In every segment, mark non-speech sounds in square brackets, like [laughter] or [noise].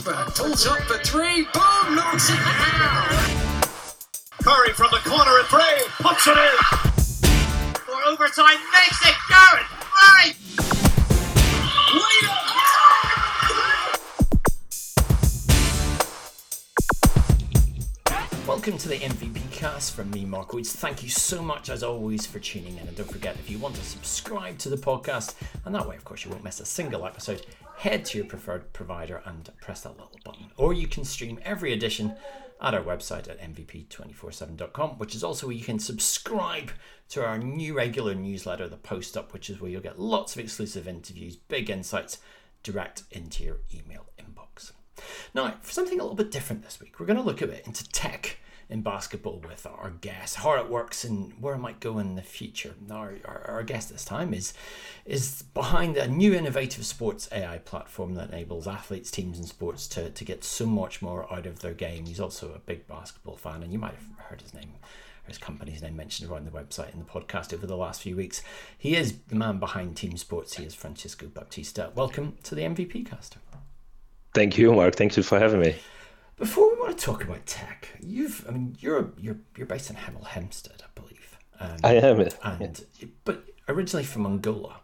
Ekberg pulls up for three. Boom! Knocks it down. Curry from the corner at three. Puts it in. For overtime, makes it. Garrett, right. Welcome to the MVP cast from me, Mark Woods. Thank you so much, as always, for tuning in. And don't forget, if you want to subscribe to the podcast, and that way, of course, you won't miss a single episode, head to your preferred provider and press that little button. Or you can stream every edition at our website at mvp247.com, which is also where you can subscribe to our new regular newsletter, The Post Up, which is where you'll get lots of exclusive interviews, big insights direct into your email inbox. Now, for something a little bit different this week, we're going to look a bit into tech in basketball with our guest, how it works and where it might go in the future. Our, our, our, guest this time is is behind a new innovative sports AI platform that enables athletes, teams, and sports to, to get so much more out of their game. He's also a big basketball fan, and you might have heard his name. His company's name mentioned around the website and the podcast over the last few weeks. He is the man behind Team Sports. He is Francisco Baptista. Welcome to the MVP cast. Thank you, Mark. Thank you for having me. Before we want to talk about tech, you've I mean you're you're you're based in Hemel Hempstead, I believe. Um, I am. And yeah. but originally from Angola,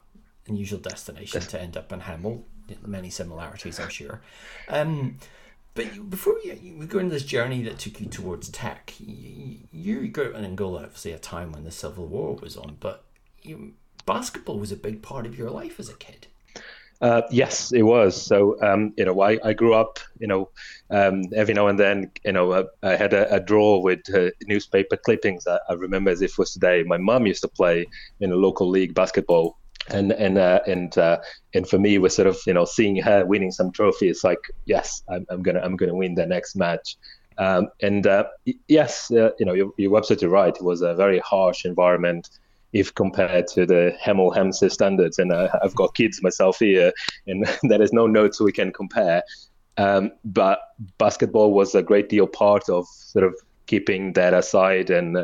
unusual destination to end up in Hemel. Many similarities, I'm sure. Um, but before we, we go into this journey that took you towards tech, you, you grew up in Angola, obviously a time when the Civil War was on, but you, basketball was a big part of your life as a kid. Uh, yes, it was. So, um, you know, I, I grew up, you know, um, every now and then, you know, I, I had a, a, drawer with uh, newspaper clippings. I, I, remember as if it was today. My mum used to play in a local league basketball. And and uh, and uh, and for me, was sort of you know seeing her winning some trophies, like yes, I'm, I'm gonna I'm gonna win the next match. Um, and uh, yes, uh, you know, you're, you're absolutely right. It was a very harsh environment if compared to the Hemel Hempstead standards. And uh, I've got kids myself here, and [laughs] there is no notes we can compare. Um, but basketball was a great deal part of sort of keeping that aside and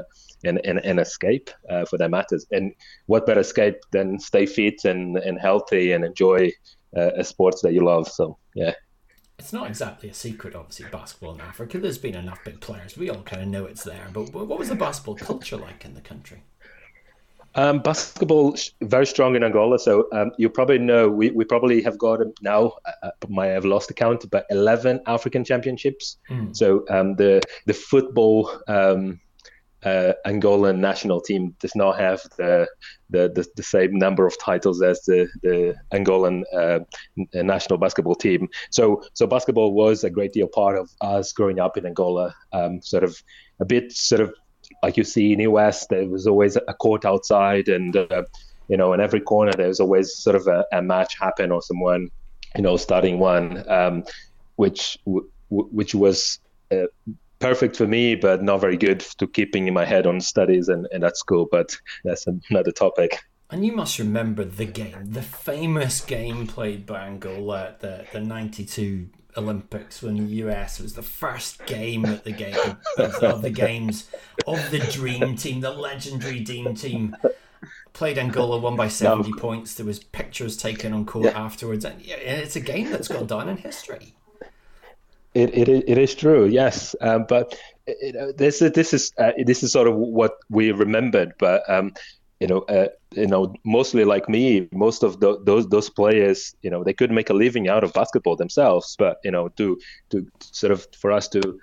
and, and, and escape uh, for that matters. And what better escape than stay fit and, and healthy and enjoy uh, a sport that you love? So yeah. It's not exactly a secret, obviously, basketball in Africa. There's been enough big players. We all kind of know it's there. But what was the basketball culture like in the country? Um, basketball very strong in Angola. So um, you probably know we, we probably have got now. I might have lost the count, but eleven African championships. Mm. So um, the the football um, uh, Angolan national team does not have the, the, the the same number of titles as the the Angolan uh, national basketball team. So so basketball was a great deal part of us growing up in Angola. Um, sort of a bit sort of like you see in the US, there was always a court outside, and uh, you know, in every corner there's always sort of a, a, match happen or someone, you know, starting one, um, which w- which was uh, perfect for me, but not very good to keeping in my head on studies and, and at school. But that's another topic. And you must remember the game, the famous game played by Angola the, the 92 Olympics when the US was the first game at the game of, of the games of the Dream Team, the legendary Dream Team. Played Angola, won by seventy no. points. There was pictures taken on court yeah. afterwards, and it's a game that's gone down in history. It, it, it is true, yes, um, but it, this this is uh, this is sort of what we remembered. But um, you know, uh, you know, mostly like me, most of the, those those players, you know, they could make a living out of basketball themselves. But you know, to to sort of for us to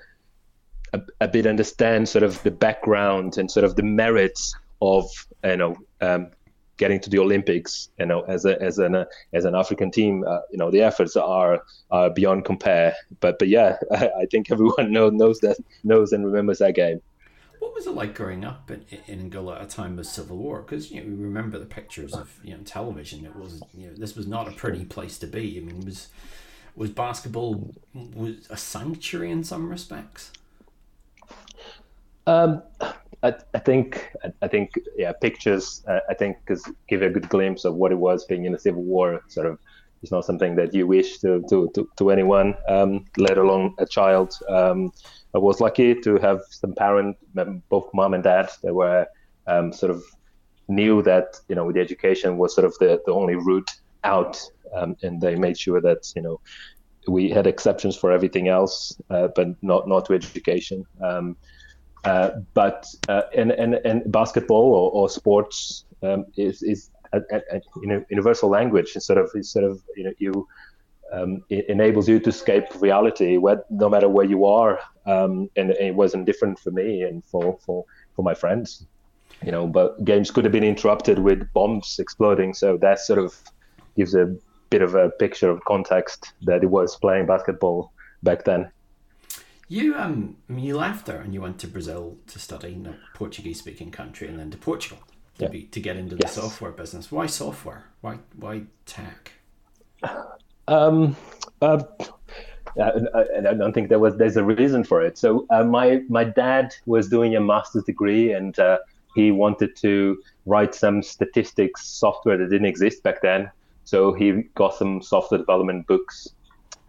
a, a bit understand sort of the background and sort of the merits of you know um, getting to the Olympics, you know, as a as an uh, as an African team, uh, you know, the efforts are are beyond compare. But but yeah, I, [laughs] I think everyone knows knows that knows and remembers that game. Was it like growing up in, in Angola at a time of civil war? Because you know we remember the pictures of you know television. It was you know this was not a pretty place to be. I mean, was was basketball was a sanctuary in some respects? Um, I, I think I, think yeah, pictures uh, I think give a good glimpse of what it was being in the civil war. Sort of, it's not something that you wish to to to, to anyone, um, let alone a child. Um, I was lucky to have some parent, both mom and dad, that were um, sort of knew that you know the education was sort of the, the only route out, um, and they made sure that you know we had exceptions for everything else, uh, but not not to education. Um, uh, but uh, and, and and basketball or, or sports um, is is a, a, a, universal language. Instead of instead of you know you um, it enables you to escape reality, where, no matter where you are. Um, and, and, it wasn't different for me and for, for, for my friends. You know, but games could have been interrupted with bombs exploding. So that sort of gives a bit of a picture of context that it was playing basketball back then. You um, I mean, you left there and you went to Brazil to study in a Portuguese-speaking country, and then to Portugal to yeah. be to get into the yes. software business. Why software? Why why tech? Um, uh, I don't think there was there's a reason for it. So uh, my my dad was doing a master's degree, and uh, he wanted to write some statistics software that didn't exist back then. So he got some software development books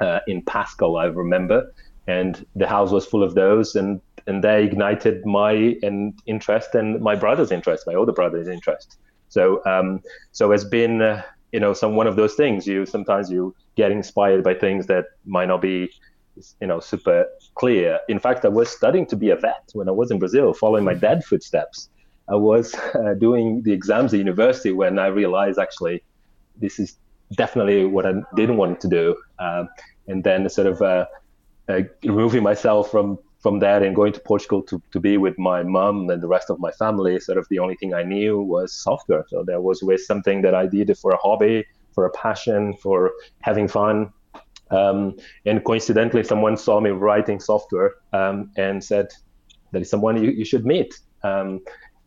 uh, in Pascal, I remember, and the house was full of those and and they ignited my and interest and my brother's interest my older brother's interest so um, so it's been uh, you know some one of those things. You sometimes you get inspired by things that might not be you know super clear. In fact i was studying to be a vet when i was in brazil following my dad's footsteps. I was [laughs] uh, doing the exams at university when i realized actually this is definitely what i didn't want to do. Um, and then sort of uh, uh, removing myself from from that and going to Portugal to, to be with my mom and the rest of my family, sort of the only thing I knew was software. So there was always something that I did for a hobby, for a passion, for having fun. Um, and coincidentally, someone saw me writing software um, and said, "There is someone you, you should meet." Um,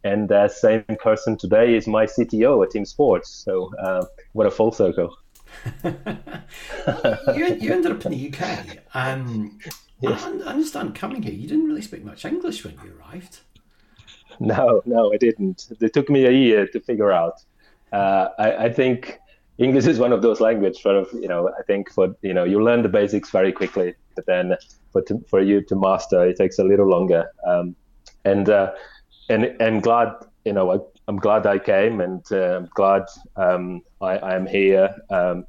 and that same person today is my CTO at Team Sports. So uh, what a full circle. [laughs] you, you ended up in the UK. Um, yes. I understand coming here, you didn't really speak much English when you arrived. No, no, I didn't. It took me a year to figure out. Uh, I, I, think English is one of those languages. Sort of, you know, I think for you know, you learn the basics very quickly, but then for to, for you to master, it takes a little longer. Um, and uh, and I'm glad, you know, I, am glad I came, and uh, I'm glad um, I, am here um,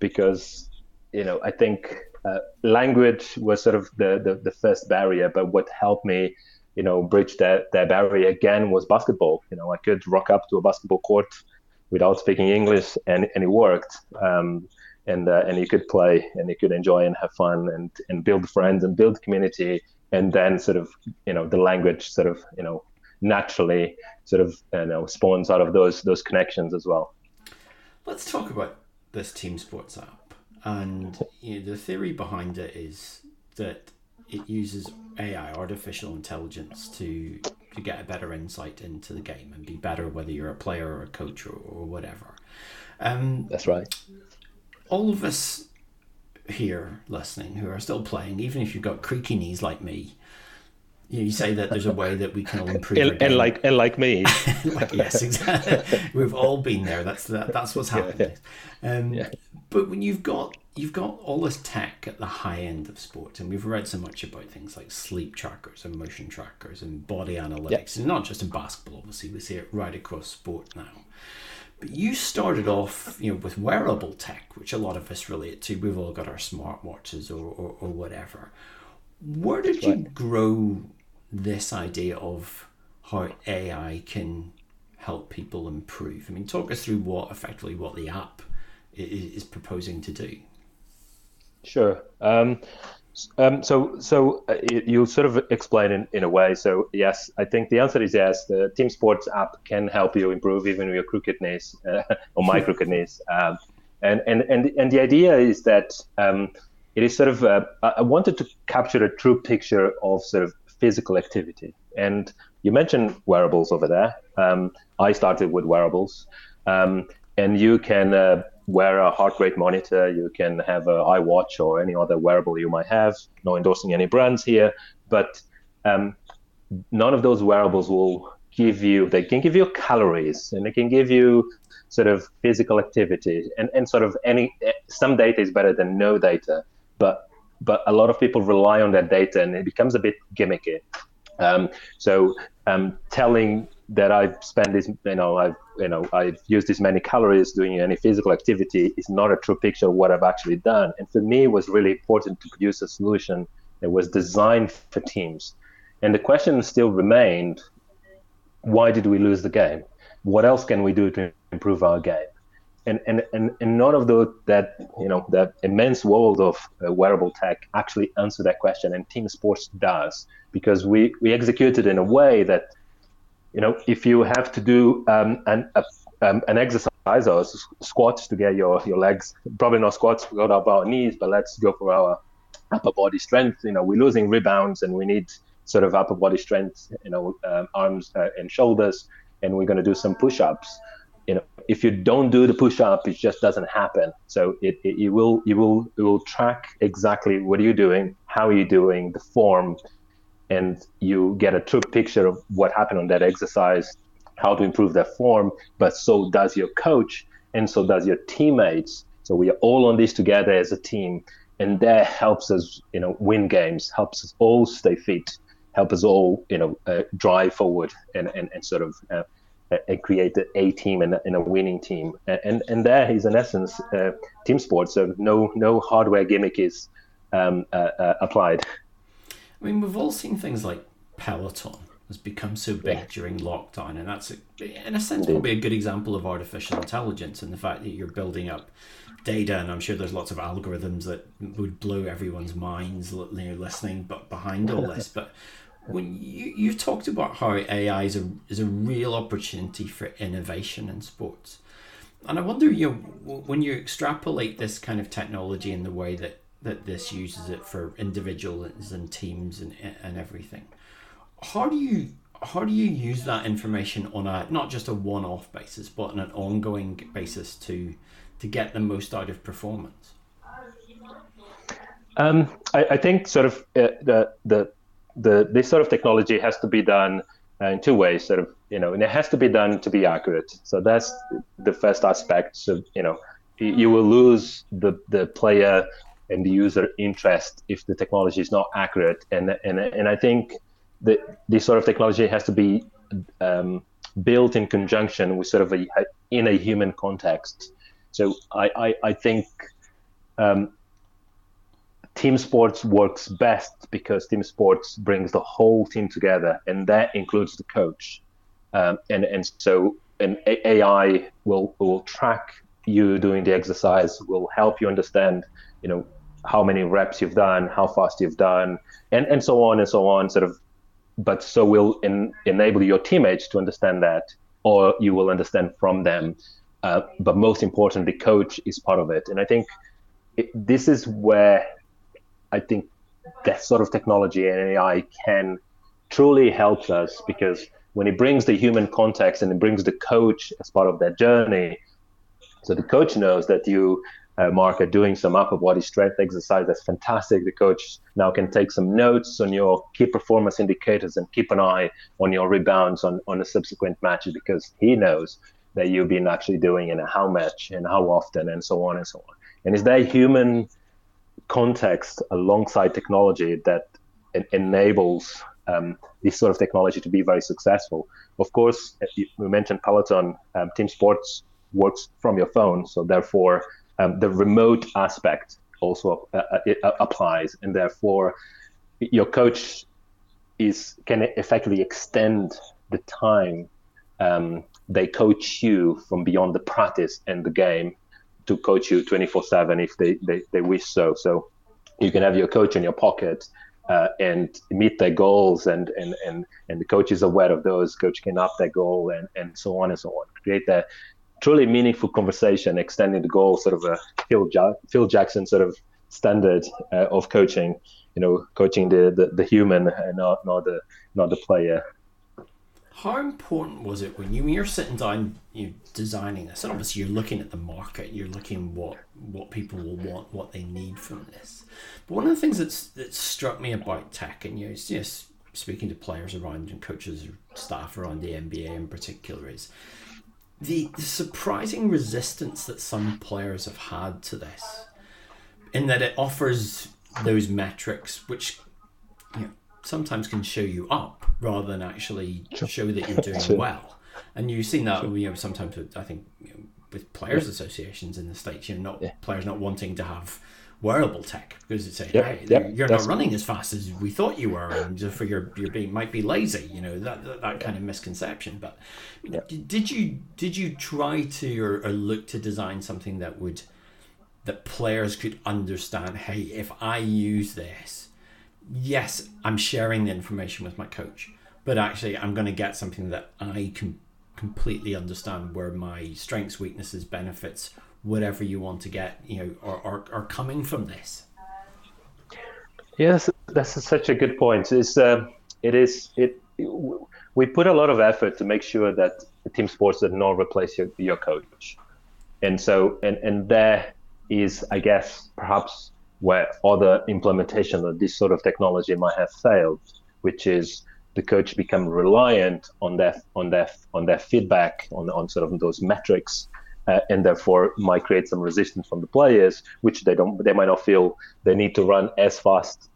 because you know I think uh, language was sort of the, the, the first barrier, but what helped me you know bridge that that barrier again was basketball. You know I could rock up to a basketball court without speaking English, and and it worked. Um, and uh, and you could play and you could enjoy and have fun and and build friends and build community and then sort of you know the language sort of you know naturally sort of you know spawns out of those those connections as well Let's talk about this team sports app. And you know, the theory behind it is that it uses AI, artificial intelligence, to to get a better insight into the game and be better whether you're a player or a coach or, or whatever. Um, That's right. All of us here listening who are still playing, even if you've got creaky knees like me, you say that there's a way that we can all improve. and, and like and like me, [laughs] like, yes, exactly. We've all been there. That's that, that's what's happening. Yeah. Um, yeah. But when you've got you've got all this tech at the high end of sport, and we've read so much about things like sleep trackers and motion trackers and body analytics, and not just in basketball. Obviously, we see it right across sport now. But you started off, you know, with wearable tech, which a lot of us relate to. We've all got our smartwatches or, or, or whatever. Where did That's you grow this idea of how AI can help people improve. I mean, talk us through what effectively what the app is, is proposing to do. Sure. Um, um, so, so uh, you sort of explain in, in a way. So, yes, I think the answer is yes. The Team Sports app can help you improve even your crooked knees uh, [laughs] or my [laughs] crooked knees. Um, and, and, and, and the idea is that um, it is sort of, uh, I wanted to capture a true picture of sort of physical activity. And you mentioned wearables over there. Um, I started with wearables, um, and you can uh, wear a heart rate monitor. You can have an iWatch or any other wearable you might have. No endorsing any brands here, but um, none of those wearables will give you. They can give you calories, and they can give you sort of physical activity, and, and sort of any. Some data is better than no data, but but a lot of people rely on that data and it becomes a bit gimmicky. Um, so um, telling that I've spent this, you know, I've, you know, I've used this many calories doing any physical activity is not a true picture of what I've actually done. And for me, it was really important to produce a solution that was designed for teams. And the question still remained, why did we lose the game? What else can we do to improve our game? And, and, and, and none of those that you know that immense world of uh, wearable tech actually answer that question and team sports does because we, we execute it in a way that you know, if you have to do um, an, a, um, an exercise or squats to get your, your legs, probably not squats, we got up our knees, but let's go for our upper body strength. You know, we're losing rebounds and we need sort of upper body strength, you know, um, arms uh, and shoulders, and we're going to do some push ups. You know, if you don't do the push up, it just doesn't happen. So it, it, it will you will it will track exactly what are you doing, how are you doing, the form, and you get a true picture of what happened on that exercise, how to improve that form. But so does your coach, and so does your teammates. So we are all on this together as a team, and that helps us, you know, win games, helps us all stay fit, help us all, you know, uh, drive forward and, and, and sort of uh, and create a team and, and, a winning team. And and there is in essence uh, team sports. So no no hardware gimmick is um, uh, uh, applied. I mean, we've all seen things like Peloton has become so big yeah. during lockdown, and that's a, in a sense probably a good example of artificial intelligence and the fact that you're building up data, and I'm sure there's lots of algorithms that would blow everyone's minds listening, but behind all [laughs] this, but when you you talked about how AI is a is a real opportunity for innovation in sports, and I wonder, you know, when you extrapolate this kind of technology in the way that that this uses it for individuals and teams and, and everything. How do you how do you use that information on a not just a one-off basis but on an ongoing basis to to get the most out of performance? Um, I, I, think sort of uh, the the the this sort of technology has to be done uh, in two ways. Sort of you know, and it has to be done to be accurate. So that's the first aspect. So you know, you will lose the the player and the user interest if the technology is not accurate. And and and I think that this sort of technology has to be um, built in conjunction with sort of a, in a human context. So I I, I think. Um, team sports works best because team sports brings the whole team together, and that includes the coach. Um, and and so an AI will will track you doing the exercise, will help you understand, you know, how many reps you've done, how fast you've done, and, and so on and so on. Sort of, but so will in, enable your teammates to understand that, or you will understand from them. Uh, but most importantly, coach is part of it, and I think it, this is where I think that sort of technology and AI can truly help us because when it brings the human context and it brings the coach as part of that journey, so the coach knows that you uh, Mark are doing some upper body strength exercise. That's fantastic. The coach now can take some notes on your key performance indicators and keep an eye on your rebounds on, on the subsequent matches because he knows that you've been actually doing in how much and how often and so on and so on. And is that human context alongside technology that enables um, this sort of technology to be very successful? Of course, we mentioned Peloton. Um, team sports works from your phone, so therefore um, the remote aspect also uh, uh, uh, applies, and therefore your coach is can effectively extend the time um, they coach you from beyond the practice and the game to coach you 24/7 if they, they, they wish so. So you can have your coach in your pocket uh, and meet their goals and, and, and, and the coach is aware of those coach can up their goal and, and so on and so on create that truly meaningful conversation, extending the goal, sort of a Phil, ja- Phil Jackson sort of standard uh, of coaching. You know, coaching the, the, the human and not not the not the player. How important was it when you when you're sitting down, you designing this, and obviously you're looking at the market, you're looking what what people will want, what they need from this. But one of the things that's that struck me about tech, and you know, just speaking to players around and coaches, staff around the NBA in particular, is the, the surprising resistance that some players have had to this, in that it offers those metrics which you know, sometimes can show you up rather than actually show that you're [laughs] doing well. And you've seen that, you know, sometimes with, I think, you know, with players' associations in the states, you know, not Yeah. players not wanting to have wearable tech because it's saying, Yep, hey, yep, you're not running as fast as we thought you were, and for your you're being might be lazy, you know, that that, that kind of misconception. But did you did you try to or, or look to design something that would that players could understand? Hey, if I use this, yes, I'm sharing the information with my coach, but actually, I'm going to get something that I can completely understand where my strengths, weaknesses, benefits, whatever you want to get, you know, are, are, are coming from this. Yes, that's such a good point. It's uh, it is it. We put a lot of effort to make sure that team sports does not replace your, your coach, and so and and there is, I guess, perhaps where other implementation of this sort of technology might have failed, which is the coach become reliant on their on their on their feedback on on sort of those metrics uh, and therefore might create some resistance from the players, which they don't, they might not feel they need to run as fast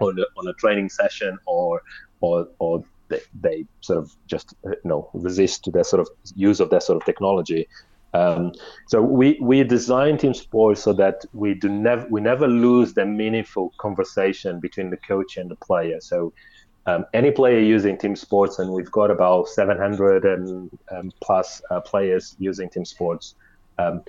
on a, on a training session, or or or they, they sort of just uh, you know resist to their sort of use of that sort of technology. Um, so we we design team sports so that we do never we never lose the meaningful conversation between the coach and the player. So um, any player using team sports, and we've got about 700 and um, plus uh, players using team sports, um,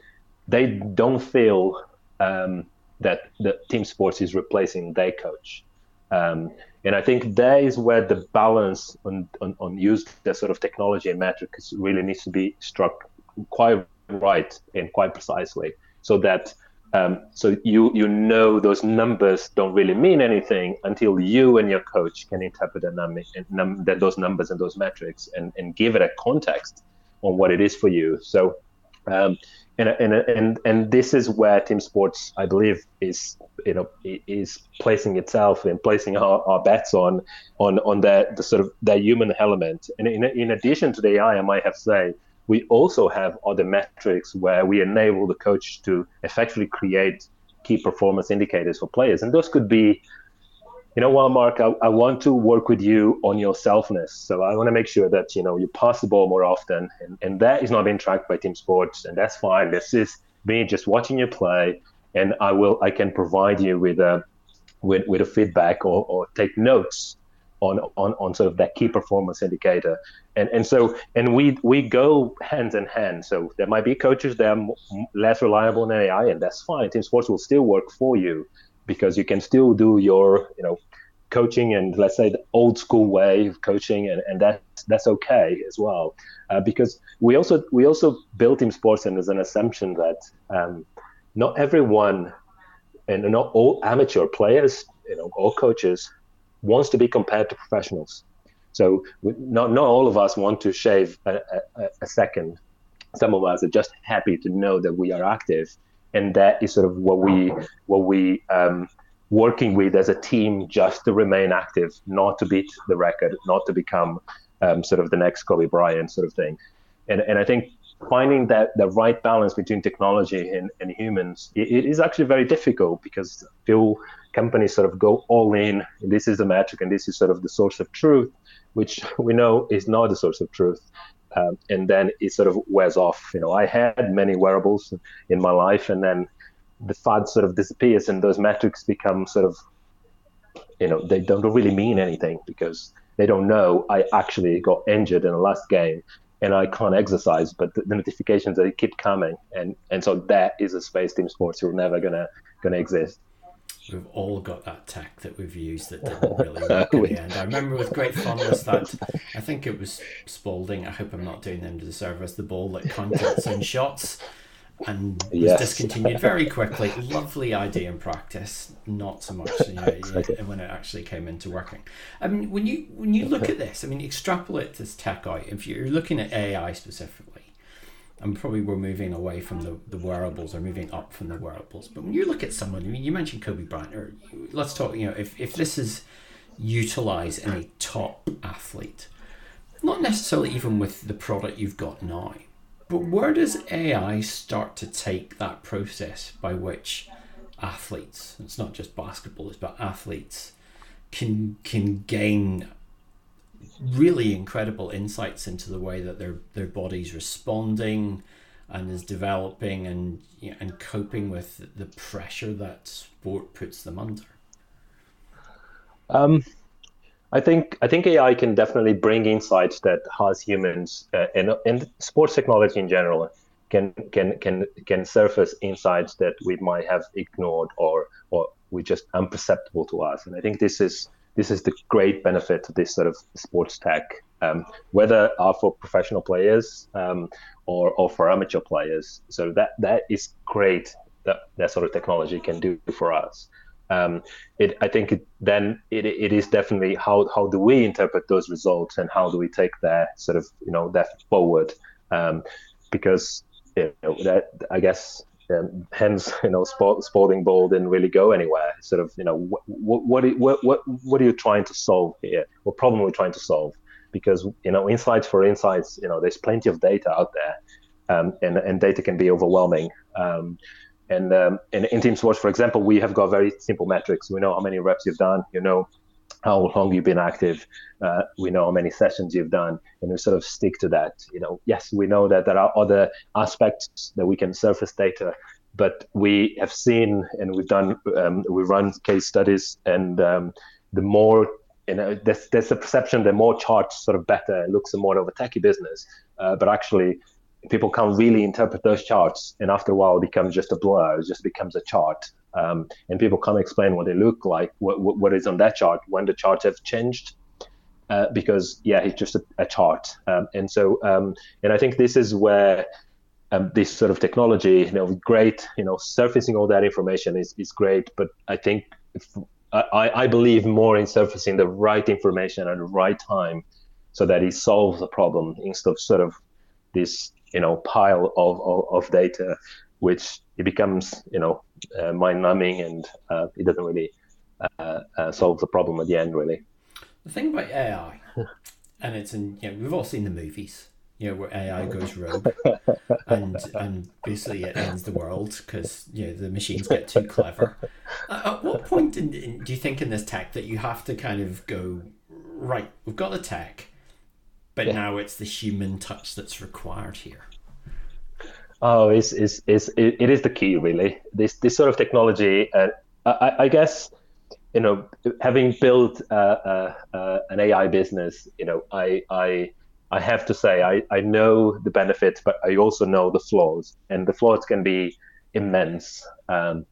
they don't feel um, that the team sports is replacing their coach. Um, and I think that is where the balance on, on, on use the sort of technology and metrics really needs to be struck quite right and quite precisely, so that um, so you you know those numbers don't really mean anything until you and your coach can interpret the num- num- that those numbers and those metrics and, and give it a context on what it is for you. So um, and, and and and this is where team sports, I believe, is you know is placing itself and placing our, our bets on on on that the sort of that human element. And in, in addition to the AI, I might have to say we also have other metrics where we enable the coach to effectively create key performance indicators for players. And those could be, you know what, Mark, I, I want to work with you on your selfness. So I want to make sure that, you know, you pass the ball more often. And, and that is not being tracked by team sports. And that's fine. This is me just watching you play. And I will, I can provide you with a, with, with a feedback or, or take notes on, on, on sort of that key performance indicator. And, and so, and we, we go hand in hand. So there might be coaches that are less reliable than AI, and that's fine. Team sports will still work for you because you can still do your, you know, coaching and let's say the old school way of coaching, and, and that's that's okay as well. Uh, because we also we also built team sports and there's an assumption that um, not everyone and not all amateur players, you know, all coaches wants to be compared to professionals. So not not all of us want to shave a, a, a, second. Some of us are just happy to know that we are active, and that is sort of what we what we um, working with as a team just to remain active, not to beat the record, not to become um, sort of the next Kobe Bryant sort of thing. And and I think finding that the right balance between technology and, and humans it, it is actually very difficult because few companies sort of go all in this is the metric and this is sort of the source of truth which we know is not the source of truth um, and then it sort of wears off you know i had many wearables in my life and then the fad sort of disappears and those metrics become sort of you know they don't really mean anything because they don't know i actually got injured in the last game and I can't exercise, but the, the notifications they keep coming, and and so that is a space team sports are never gonna gonna exist. We've all got that tech that we've used that didn't really work in [laughs] oh, the end. I remember with great fondness that I think it was Spalding. I hope I'm not doing them to the service. The ball that contacts some shots and was Yes. discontinued very quickly. Lovely idea in practice, not so much you know, [laughs] when it actually came into working. I mean, when you when you look at this, I mean, extrapolate this tech out. If you're looking at AI specifically, and probably we're moving away from the, the wearables or moving up from the wearables. But when you look at someone, I mean, you mentioned Kobe Bryant, or let's talk. You know, if if this is utilized in a top athlete, not necessarily even with the product you've got now, but where does AI start to take that process by which athletes, it's not just basketball, it's about athletes, can can gain really incredible insights into the way that their their body's responding and is developing and you know, and coping with the pressure that sport puts them under. Um, I think I think AI can definitely bring insights that us humans uh, and and sports technology in general can can can can surface insights that we might have ignored or or we just imperceptible to us. And I think this is this is the great benefit of this sort of sports tech, um, whether are for professional players um, or or for amateur players. So that that is great that that sort of technology can do for us um, it, I think it, then it, it is definitely how, how do we interpret those results and how do we take that sort of you know that forward um, because you know, that I guess um, hence [laughs] you know sport, sporting ball didn't really go anywhere sort of you know what what, what what what are you trying to solve here what problem are we trying to solve because you know insights for insights you know there's plenty of data out there um, and and data can be overwhelming um, and um, in, in team sports, for example, we have got very simple metrics. We know how many reps you've done. You know how long you've been active. Uh, we know how many sessions you've done, and we sort of stick to that. You know, yes, we know that there are other aspects that we can surface data, but we have seen and we've done um, we run case studies, and um, the more you know, there's, there's a perception that more charts sort of better and looks more of a techie business, uh, but actually people can't really interpret those charts, and after a while, it becomes just a blur. It just becomes a chart, um, and people can't explain what they look like, what, what, is on that chart, when the charts have changed, uh, because yeah, it's just a, a chart. Um, and so, um, and I think this is where um, this sort of technology, you know, great, you know, surfacing all that information is is great, but I think. If, I, I believe more in surfacing the right information at the right time so that it solves the problem instead of sort of this you know pile of, of, of data which it becomes you know uh, mind numbing and uh, it doesn't really uh, uh, solve the problem at the end really the thing about ai [laughs] and it's in you know we've all seen the movies you know where ai goes rogue [laughs] and and basically it ends the world because you know the machines get too clever at what point in, in, do you think in this tech that you have to kind of go right we've got the tech but yeah. now it's the human touch that's required here. Oh, it's, it's, it's, it is the key, really. This, this sort of technology, uh, I, I guess, you know, having built uh, uh, uh an AI business, you know, I, I, I have to say, I, I know the benefits, but I also know the flaws, and the flaws can be immense. Um,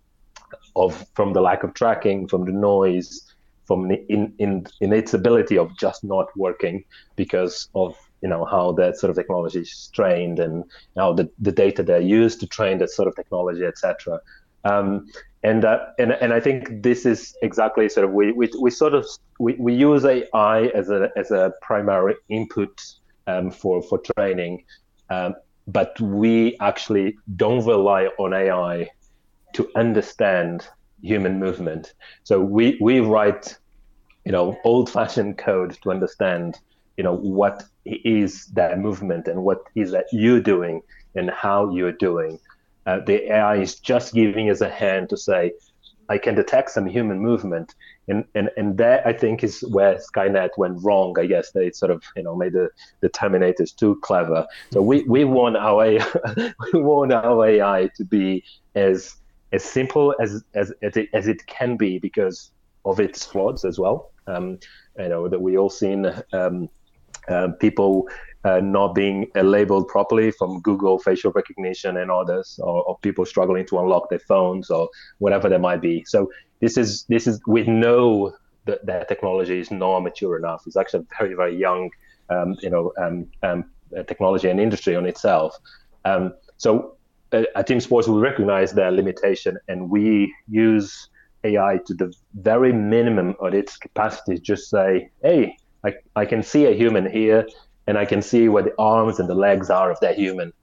of from the lack of tracking, from the noise, from in, in in its ability of just not working because of you know how that sort of technology is trained and how the, the data they use to train that sort of technology etc um, and uh, and and I think this is exactly sort of we we, we sort of we, we use AI as a as a primary input um, for for training um, but we actually don't rely on AI to understand human movement. So we we write, you know, old-fashioned code to understand, you know, what is that movement and what is that you're doing and how you're doing. Uh, the AI is just giving us a hand to say, I can detect some human movement, and and and that I think is where Skynet went wrong. I guess they sort of you know made the, the Terminators too clever. So we we want our AI, [laughs] we want our AI to be as as simple as as as it, as it can be because of its flaws as well. Um, you know that we all seen um, uh, people uh, not being uh, labeled properly from Google facial recognition and others, or, or, people struggling to unlock their phones or whatever there might be. So this is this is we know that that technology is not mature enough. It's actually very very young, um, you know, um, um, technology and industry on itself. Um, so at Team Sports, we recognize their limitation and we use AI to the very minimum of its capacity. Just say, hey, I, I can see a human here and I can see where the arms and the legs are of that human.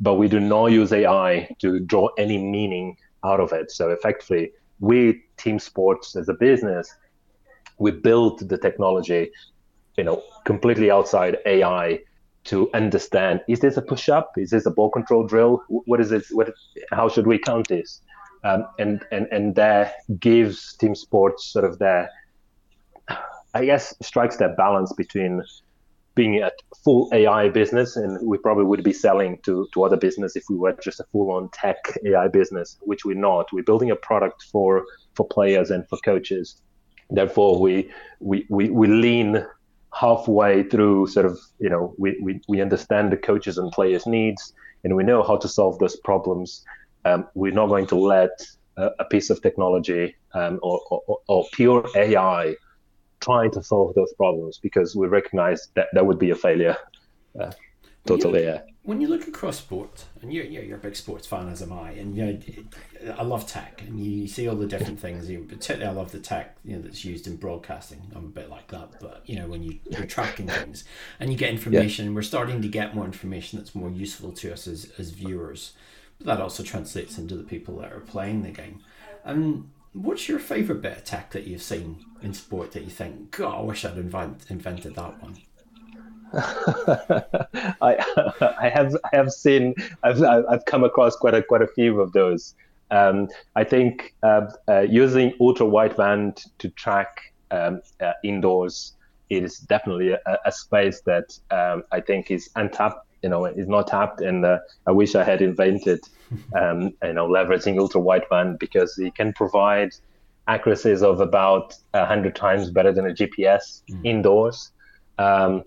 But we do not use AI to draw any meaning out of it. So effectively, we Team Sports as a business, we built the technology, you know, completely outside AI to understand is this a push up is this a ball control drill? What is it what how should we count this? Um, and and and that gives team sports sort of their I guess strikes that balance between being a full AI business, and we probably would be selling to, to other business if we were just a full on tech AI business, which we're not. We're building a product for for players and for coaches. Therefore, we we, we, we lean halfway through sort of you know we, we, we understand the coaches and players needs and we know how to solve those problems um, we're not going to let a, a piece of technology um, or, or, or, pure ai trying to solve those problems because we recognize that that would be a failure. Uh, totally, yeah. When you look across sport, and you're, you're, a big sports fan as am I, and you know, I love tech, and you see all the different things. You, particularly, I love the tech you know that's used in broadcasting. I'm a bit like that, but you know when you, you're tracking things and you get information, yeah. we're starting to get more information that's more useful to us as as viewers. But that also translates into the people that are playing the game. And What's your favourite bit of tech that you've seen in sport that you think, God, I wish I'd invent, invented that one? [laughs] I I have I have seen I've I've come across quite a quite a few of those. Um, I think uh, uh, using ultra wideband to track um, uh, indoors is definitely a, a space that um, I think is untapped you know is not tapped and uh, i wish i had invented [laughs] um, you know leveraging ultra wideband because it can provide accuracies of about 100 times better than a gps mm. indoors um,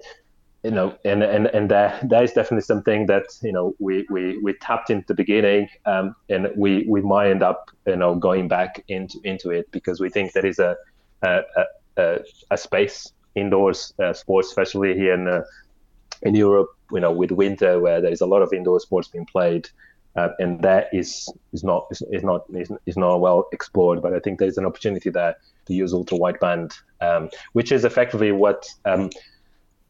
you know and and and that, that is definitely something that you know we we, we tapped into the beginning um, and we we might end up you know going back into into it because we think there is a a, a, a space indoors uh, sports especially here in uh, in Europe, you know, with winter where there is a lot of indoor sports being played, uh, and that is is not is, not is, is, not well explored. But I think there's an opportunity there to use ultra wideband, um, which is effectively what um,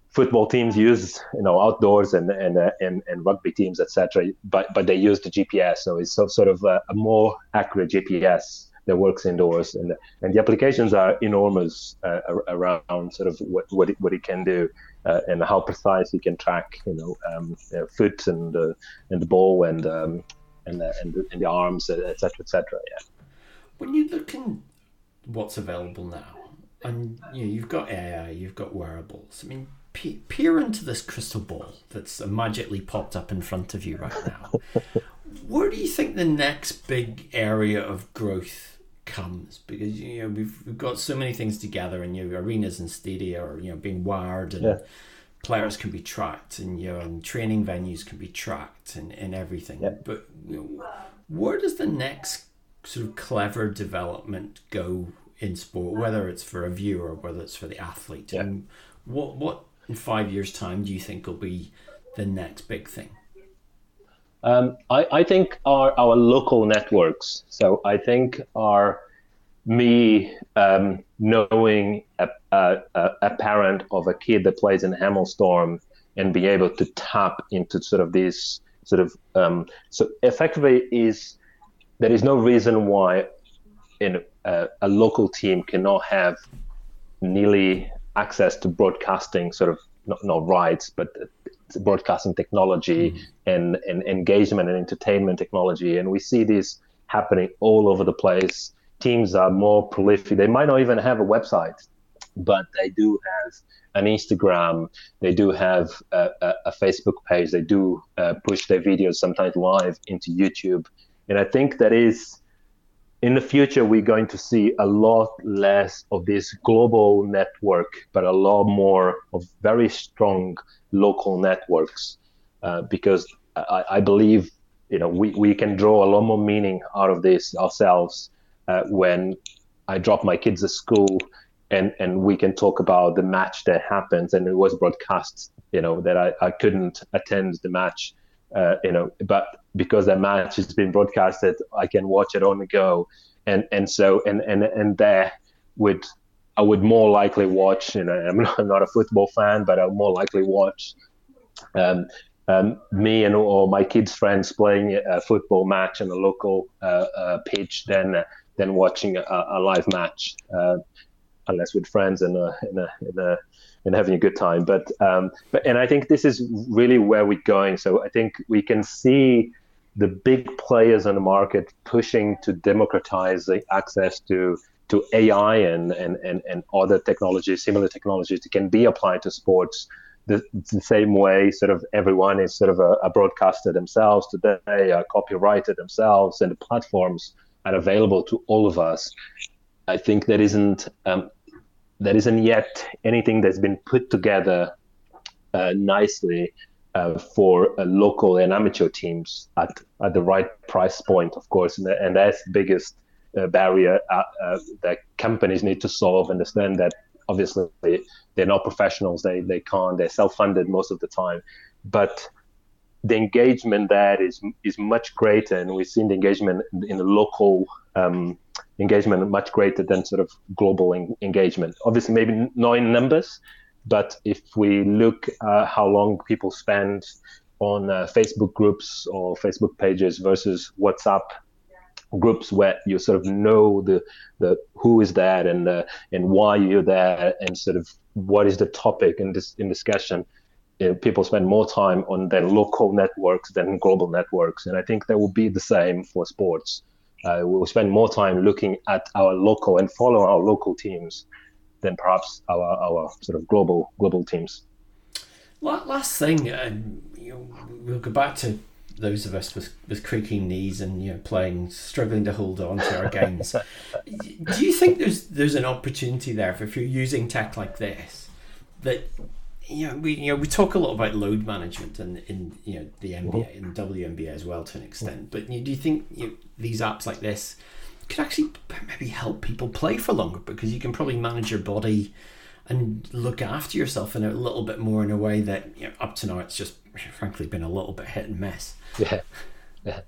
football teams use, you know, outdoors and and uh, and, and rugby teams, etc. But but they use the GPS, so it's so, sort of a, a more accurate GPS that works indoors, and and the applications are enormous uh, around sort of what what it, what it can do uh, and how precise you can track, you know, um, uh, foot and uh, and the ball and um, and, uh, and, the, and, the, arms, etc., etc. Yeah. When you look in what's available now, and you know, you've got AI, you've got wearables. I mean, peer into this crystal ball that's magically popped up in front of you right now. [laughs] Where do you think the next big area of growth comes because you know we've, we've got so many things together and you know arenas and stadia are you know being wired and yeah. players can be tracked and you know and training venues can be tracked and, and everything yeah. but you know, where does the next sort of clever development go in sport whether it's for a viewer whether it's for the athlete yeah. and what what in five years time do you think will be the next big thing um, I, I, think our, our local networks. So I think our me um, knowing a, a, a, parent of a kid that plays in Storm and be able to tap into sort of this sort of um, so effectively is there is no reason why in a, a local team cannot have nearly access to broadcasting sort of not, not rights but broadcasting technology mm. and, and engagement and entertainment technology. And we see this happening all over the place. Teams are more prolific. They might not even have a website, but they do have an Instagram. They do have a, a, a Facebook page. They do uh, push their videos sometimes live into YouTube. And I think that is in the future we're going to see a lot less of this global network, but a lot more of very strong local networks, uh, because I, I, believe you know we, we can draw a lot more meaning out of this ourselves uh, when I drop my kids at school and and we can talk about the match that happens and it was broadcast you know that I, I couldn't attend the match uh, you know but because that match has been broadcasted I can watch it on the go and and so and and and there would I would more likely watch. You know, I'm [laughs] not, I'm not a football fan, but I'll more likely watch um, um, me and or my kids' friends playing a football match in a local uh, uh, pitch than than watching a, a live match, uh, unless with friends and in a, in a, and having a good time. But um, but and I think this is really where we're going. So I think we can see the big players on the market pushing to democratize the access to to AI and, and, and, and other technologies, similar technologies that can be applied to sports the, the, same way sort of everyone is sort of a, a broadcaster themselves today, a copywriter themselves, and the platforms are available to all of us. I think there isn't um, there isn't yet anything that's been put together uh, nicely uh, for uh, local and amateur teams at, at the right price point, of course, and, and that's the biggest uh, barrier uh, uh, that companies need to solve. Understand that obviously they're not professionals; they they can't. They're self-funded most of the time, but the engagement there is is much greater, and we've seen the engagement in the local um, engagement much greater than sort of global en- engagement. Obviously, maybe not in numbers, but if we look at how long people spend on uh, Facebook groups or Facebook pages versus WhatsApp groups where you sort of know the the who is there and uh, and why you're there and sort of what is the topic in this in discussion you know, people spend more time on their local networks than global networks and i think that will be the same for sports uh, we'll spend more time looking at our local and follow our local teams than perhaps our, our sort of global global teams. Last thing, um, you know, we'll go back to those of us with, with creaking knees and you know playing, struggling to hold on to our games. [laughs] Do you think there's there's an opportunity there if you're using tech like this that you know, we you know we talk a lot about load management and in you know the NBA and WNBA as well to an extent. But you know, do you think you know, these apps like this could actually maybe help people play for longer because you can probably manage your body and look after yourself in a little bit more in a way that you know, up to now it's just frankly been a little bit hit and miss. Yeah, yeah.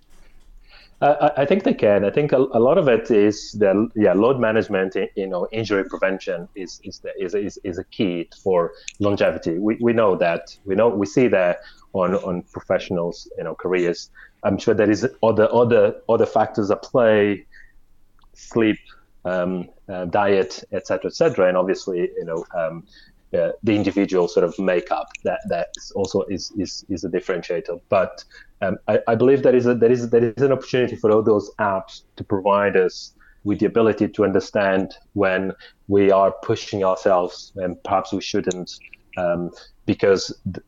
I, I think they can. I think a, a, lot of it is the yeah load management. You know, injury prevention is is the, is, is is a key for longevity. We, we know that. We know we see that on on professionals. You know, careers. I'm sure there is other other other factors at play, sleep, um, uh, diet, etc., etc., and obviously you know. Um, the individual sort of makeup that that also is is is a differentiator. But um, I, I, believe there is a there is there is an opportunity for all those apps to provide us with the ability to understand when we are pushing ourselves and perhaps we shouldn't, um, because th-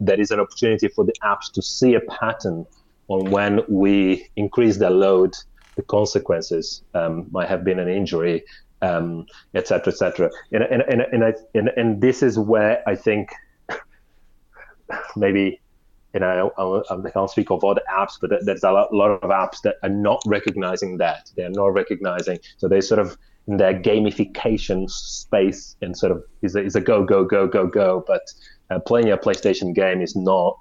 there is an opportunity for the apps to see a pattern on when we increase the load, the consequences um, might have been an injury, um, et cetera, et cetera. And, and, and, and, I, and, and this is where I think [laughs] maybe, you know, I, I can't speak of other apps, but there's a lot, lot of apps that are not recognizing that. They're not recognizing. So they sort of, in their gamification space and sort of is a, is a go, go, go, go, go. But uh, playing a PlayStation game is not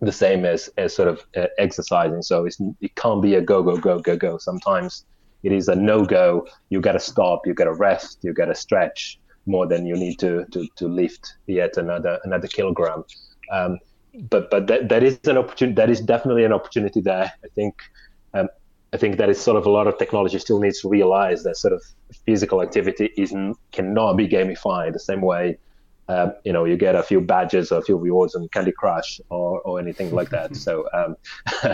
the same as, as sort of uh, exercising. So it's, it can't be a go, go, go, go, go. Sometimes it is a no go. You got to stop. You got to rest. You got to stretch more than you need to to, to lift yet another another kilogram. Um, but but that, that is an opportunity. That is definitely an opportunity there. I think. Um, I think that is sort of a lot of technology still needs to realize that sort of physical activity is cannot be gamified the same way um, you know, you get a few badges or a few rewards on Candy Crush or, or anything like that. [laughs] so um, [laughs]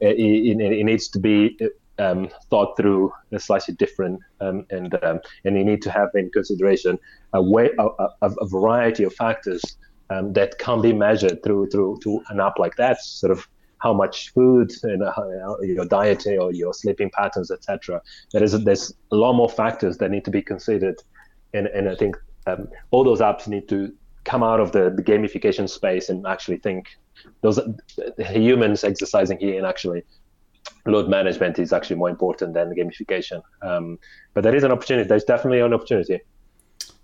it, it, it, needs to be um, thought through a slightly different, um, and um, and you need to have in consideration a way a, a, a variety of factors um, that can be measured through through to an app like that. Sort of how much food and uh, your diet or your sleeping patterns, etc. There is there's a lot more factors that need to be considered, and and I think um, all those apps need to come out of the, the gamification space and actually think those humans exercising here and actually load management is actually more important than gamification. Um, but there is an opportunity. There's definitely an opportunity.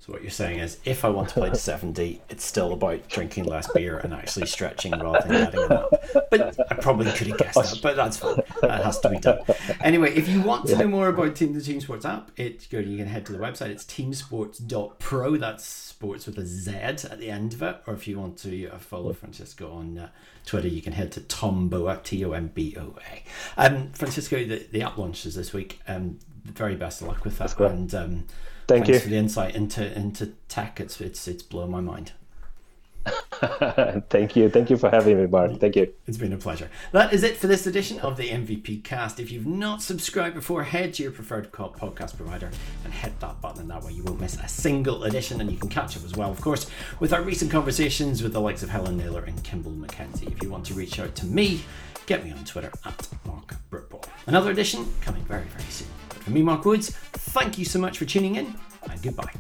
So what you're saying is, if I want to play to [laughs] 70, it's still about drinking less beer and actually stretching rather than adding it up. But I probably could have guessed that, but that's fine. That has to be done. Anyway, if you want to know more about Team the Team Sports app, it you can head to the website. It's teamsportz.pro. That's sports with a Z at the end of it. Or if you want to uh, follow Francisco on uh, Twitter, you can head to Tomboa, T O M B O A. Um, Francisco, the, the app launches this week. Um, very best of luck with that. And um, Thank Thanks you for the insight into into tech. It's it's it's blown my mind. [laughs] Thank you. Thank you for having me, Mark. Thank you. It's been a pleasure. That is it for this edition of the MVP cast. If you've not subscribed before, head to your preferred podcast provider and hit that button, and that way you won't miss a single edition and you can catch up as well, of course, with our recent conversations with the likes of Helen Naylor and Kimball Mackenzie. If you want to reach out to me, get me on Twitter at Mark Britball. Another edition coming very, very soon. For me, Mark Woods, thank you so much for tuning in and goodbye.